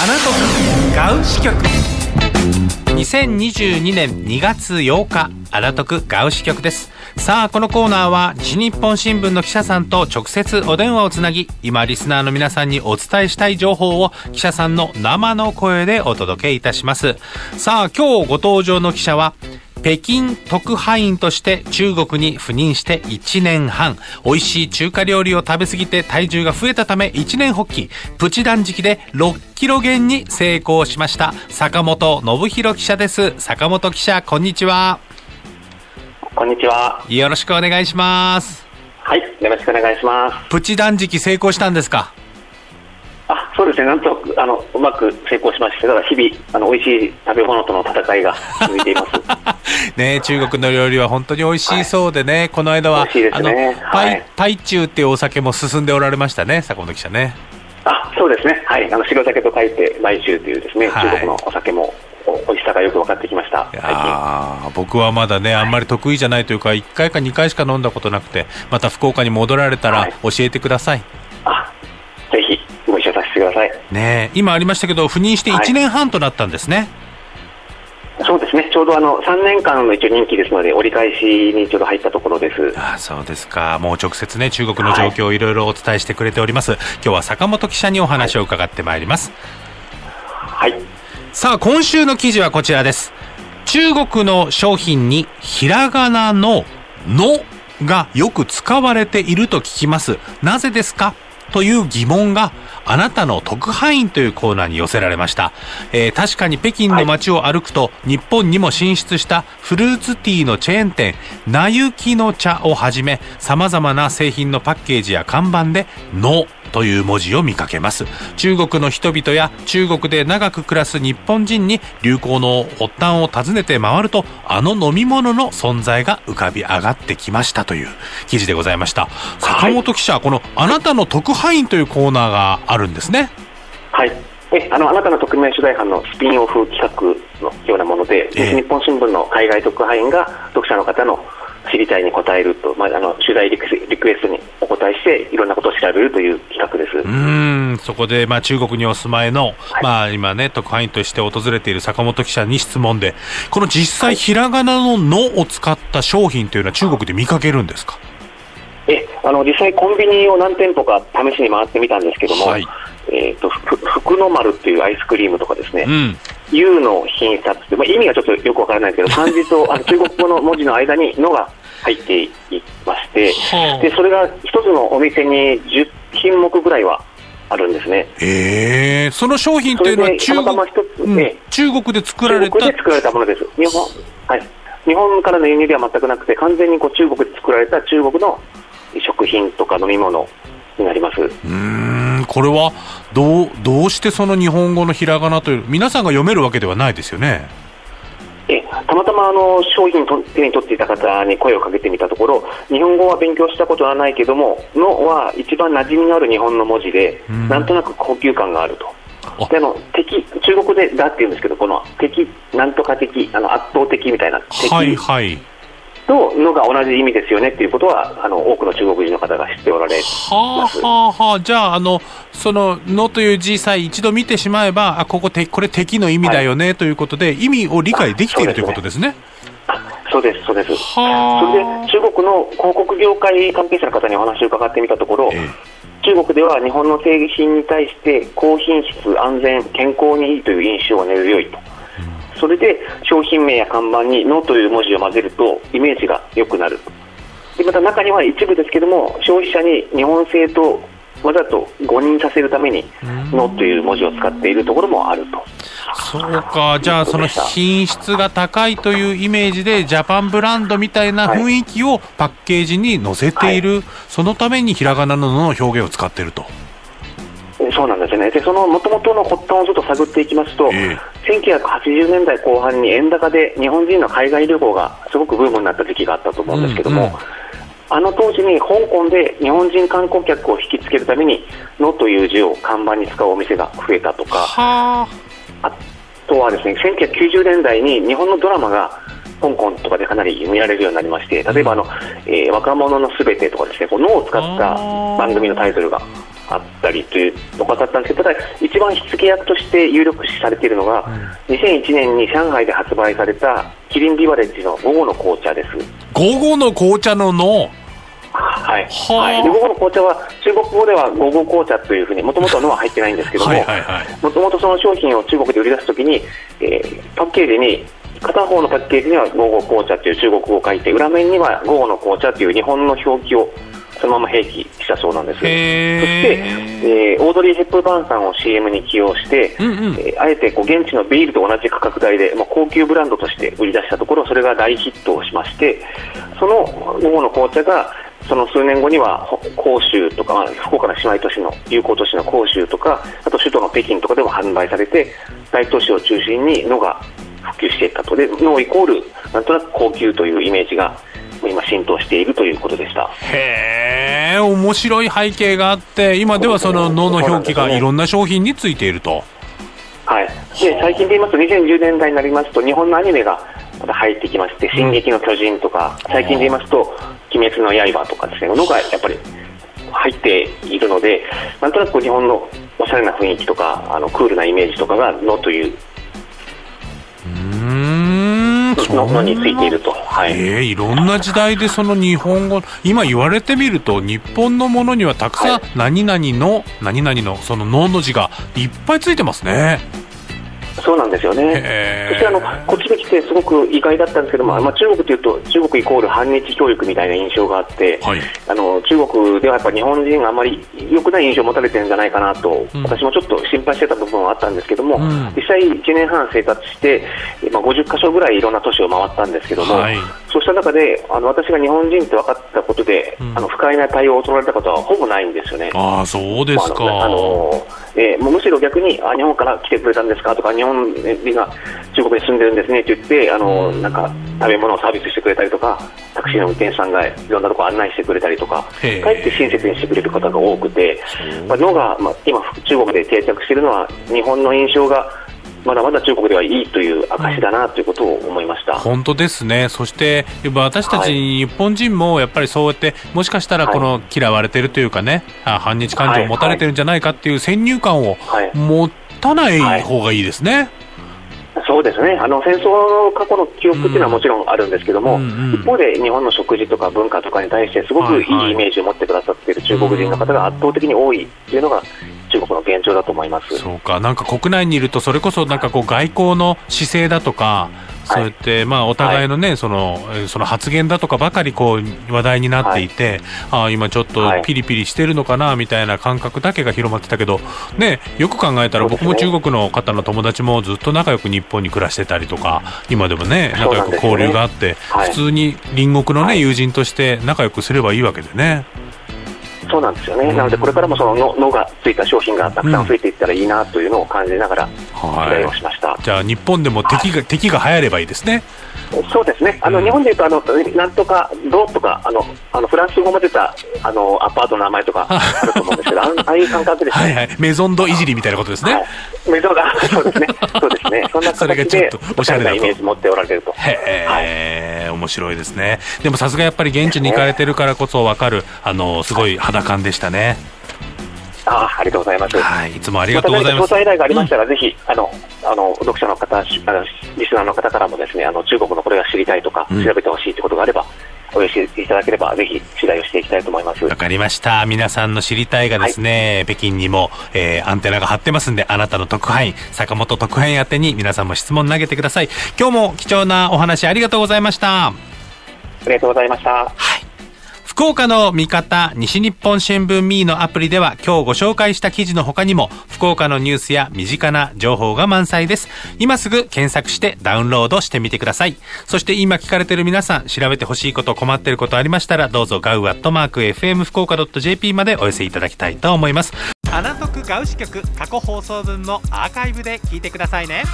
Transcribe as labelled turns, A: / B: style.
A: アナトクガウ支局。2022年2月8日アナトクガウ支局です。さあこのコーナーは西日本新聞の記者さんと直接お電話をつなぎ今リスナーの皆さんにお伝えしたい情報を記者さんの生の声でお届けいたします。さあ今日ご登場の記者は北京特派員として中国に赴任して1年半。美味しい中華料理を食べ過ぎて体重が増えたため一年発起。プチ断食で6キロ減に成功しました。坂本信弘記者です。坂本記者こんにちは。
B: こんにちは。
A: よろしくお願いします。
B: はいよろしくお願いします。
A: プチ断食成功したんですか？
B: あそうですね、なんとあのうまく成功しまして、ただ日々、あの美味しい食べ物との戦いが続いています。
A: ね中国の料理は本当に美味しいそうでね、はい、この間は、
B: ね、あの
A: パイパイチューっていうお酒も進んでおられましたね、坂本記者ね。
B: あそうですね、はい、あの白酒と書いて、マイチューというですね、はい、中国のお酒も美味しさがよく分かってきました。
A: あ僕はまだね、あんまり得意じゃないというか、1回か2回しか飲んだことなくて、また福岡に戻られたら教えてください。
B: あぜひご一緒させてください。
A: ね今ありましたけど、赴任して1年半となったんですね。
B: はい、そうですね、ちょうどあの3年間の一応任期ですので、折り返しにちょうど入ったところです
A: あそうですか、もう直接ね、中国の状況をいろいろお伝えしてくれております、はい、今日は坂本記者にお話を伺ってまいります。
B: はい、
A: さあ、今週の記事はこちらです。中国の商品にひらがなの「の」がよく使われていると聞きます。なぜですか？という疑問があなたの特派員というコーナーに寄せられました、えー、確かに北京の街を歩くと、日本にも進出したフルーツティーのチェーン店なゆきの茶をはじめ様々な製品のパッケージや看板で「の」という文字を見かけます。中国の人々や中国で長く暮らす日本人に流行の発端を訪ねて回るとあの飲み物の存在が浮かび上がってきましたという記事でございました。坂本記者、はい、このあなたの特派員というコーナーがあるんですね。
B: はい。えあのあなたの特命取材班のスピンオフ企画のようなもので、えー、日本新聞の海外特派員が読者の方の知りたいに答えると、まあ、あの取材リクエストにお答えして、いろんなことを調べるという企画です。
A: うんそこで、まあ、中国にお住まいの、はい、まあ、今ね、特派員として訪れている坂本記者に質問で、この実際、ひらがなの「の」を使った商品というのは、中国で見かけるんですか？
B: えあの実際、コンビニを何店舗か試しに回ってみたんですけども、はい、えーと、福の丸っていうアイスクリームとかですね、うん、U の品冊って、まあ、意味がちょっとよくわからないけど、漢字とあの中国語の文字の間に「の」が入っていまして、でそれが一つのお店に10品目ぐらいはあるんですね。
A: え。ー、その商品っていうのは中国つ、うん、中国で作られた？
B: 中国で作られたものです。日本はい日本からの輸入では全くなくて、完全にこう中国で作られた中国の食品とか飲み物になります。
A: うんこれはどうどうしてその日本語のひらがなという皆さんが読めるわけではないですよね。
B: えたまたまあの商品と手に取っていた方に声をかけてみたところ日本語は勉強したことはないけども「の」は一番馴染みのある日本の文字で、うん、なんとなく高級感があると。であの敵中国でだって言うんですけどこの敵なんとか敵あの圧倒的みたいな敵、
A: はいはい
B: とのが同じ意味ですよねっていうことは、あの多くの中国人の方が知っておられます。
A: はあはあ、じゃあ、あの、その、のという字さえ一度見てしまえば、あ、ここて、これ敵の意味だよね、はい、ということで、意味を理解できているということですね。
B: そうです、そうです。それで、中国の広告業界関係者の方にお話を伺ってみたところ、えー中国では日本の製品に対して高品質、安全、健康にいいという印象が根強いと。それで商品名や看板に「の」という文字を混ぜるとイメージが良くなる。でまた中には一部ですけども消費者に日本製とわざと誤認させるために「の」という文字を使っているところもあると。
A: そうか、じゃあ、その品質が高いというイメージで、ジャパンブランドみたいな雰囲気をパッケージに載せている、はい、そのためにひらがなのの表現を使っていると。
B: そうなんですね、でそのもともとの発端をちょっと探っていきますと、えー、1980年代後半に円高で日本人の海外旅行がすごくブームになった時期があったと思うんですけども、うんうん、あの当時に香港で日本人観光客を引きつけるために「の」という字を看板に使うお店が増えたとか、あ。とはですね1990年代に日本のドラマが香港とかでかなり見られるようになりまして、例えばあの、えー、若者のすべてとかですね、この脳を使った番組のタイトルがあったりというのがあったんですけど、ただ、一番火付け役として有力視されているのが、うん、2001年に上海で発売されたキリンビバレッジの午後の紅茶です。
A: 午後の紅茶のの？
B: はい、はい、で午後の紅茶は中国語では午後紅茶というふうにもともとのは入ってないんですけどももともとその商品を中国で売り出すときに、えー、パッケージに片方のパッケージには午後紅茶という中国語を書いて裏面には午後の紅茶という日本の表記をそのまま併記したそうなんです。そして、えー、オードリー・ヘップバーンさんを CM に起用して、うんうん、えー、あえてこう現地のビールと同じ価格帯で、まあ、高級ブランドとして売り出したところ、それが大ヒットをしまして、その午後の紅茶がその数年後には広州とか、福岡の姉妹都市の友好都市の広州とか、あと首都の北京とかでも販売されて、大都市を中心に野が普及していったと、で野イコール、なんとなく高級というイメージが今、浸透しているということでした。
A: へ面白い背景があって、今ではその野の表記がいろんな商品についていると。
B: はい、で最近で言いますと、2010年代になりますと、日本のアニメがまた入ってきまして「進撃の巨人」とか最近で言いますと「鬼滅の刃」とかですねのがやっぱり入っているのでなんとなく日本のおしゃれな雰囲気とかあのクールなイメージとかが「の」というののについていると、
A: はい。えー、いろんな時代でその日本語今言われてみると日本のものにはたくさん、はい、何々の何々のその「の」の字がいっぱいついてますね。
B: そうなんですよね、そしてあのこっちに来てすごく意外だったんですけども、まあ、中国というと中国イコール反日教育みたいな印象があって、はい、あの中国ではやっぱ日本人があまり良くない印象を持たれてるんじゃないかなと、うん、私もちょっと心配してた部分はあったんですけども、うん、実際1年半生活して、まあ、50か所ぐらいいろんな都市を回ったんですけども、はい、そうした中であの私が日本人って分かったことで、うん、あの不快な対応を取られたことはほぼないんですよね。
A: あそうですか、
B: まあ、あのえー、むしろ逆にあ日本から来てくれたんですか？とか日本人が中国に住んでるんですねって言ってあのなんか食べ物をサービスしてくれたりとかタクシーの運転手さんがいろんなところ案内してくれたりとかかえって親切にしてくれる方が多くて、まあ、のが、まあ、今、中国で定着しているのは日本の印象がまだまだ中国ではいいという証だなということを思いました、
A: 本当ですね、そして私たち日本人もやっぱりそうやって、もしかしたらこの嫌われてるというかね、はい、反日感情を持たれてるんじゃないかっていう先入観を持たない方がいいですね。はい。
B: そうですね。あの戦争の過去の記憶っていうのはもちろんあるんですけども、うんうん。うん、一方で日本の食事とか文化とかに対してすごくいいイメージを持ってくださっている中国人の方が圧倒的に多いっていうのが中国の現状だと思います。
A: そうか、なんか国内にいると、それこそなんかこう外交の姿勢だとか、そうやって、まあ、お互いのね、はい、そのその発言だとかばかりこう話題になっていて、はい、あ今ちょっとピリピリしてるのかなみたいな感覚だけが広まってたけど、ね、よく考えたら僕も中国の方の友達もずっと仲良く日本に暮らしてたりとか今でもね仲良く交流があって、ねはい、普通に隣国のね友人として仲良くすればいいわけでね。
B: そうなんですよね、なのでこれからもそのののがついた商品がたくさん増えていったらいいなというのを感じながら取材をしました、
A: じゃあ日本でも敵が、敵が流行ればいいですね。
B: そうですね、あの、うん、日本でいうとあの、なんとか、どうとか、あのあのフランス語も出たあのアパートの名前とか あると思うんですけど、ああいう感覚ですね。はいはい、
A: メゾンドいじりみたいなことですね。はい、
B: メゾンド、そうですね、そうですね、そんな形で、おしゃれなイメージ持っておられると。
A: へえ、はい、面白いですね。でもさすがやっぱり現地に行かれてるからこそ分かる、あのすごい肌感でしたね。
B: あありがとうございます。
A: はい、いつもありがとうございます。
B: 調査依頼がありましたら、うん、ぜひ、あの、あの、読者の方、あのリスナーの方からもですね、あの、中国のこれが知りたいとか、調べてほしいということがあれば、お寄せいただければ、ぜひ取材をしていきたいと思います。
A: わかりました。皆さんの知りたいがですね、はい、北京にも、えー、アンテナが張ってますんで、あなたの特派員、坂本特派員宛てに皆さんも質問投げてください。今日も貴重なお話ありがとうございました。あ
B: りがとうございました。は
A: い。福岡の味方西日本新聞ミーのアプリでは今日ご紹介した記事の他にも福岡のニュースや身近な情報が満載です。今すぐ検索してダウンロードしてみてください。そして今聞かれている皆さん調べてほしいこと困っていることありましたらどうぞガウアットマーク FM 福岡 .jp までお寄せいただきたいと思います。アナトクガウ支局過去放送分もアーカイブで聞いてくださいね。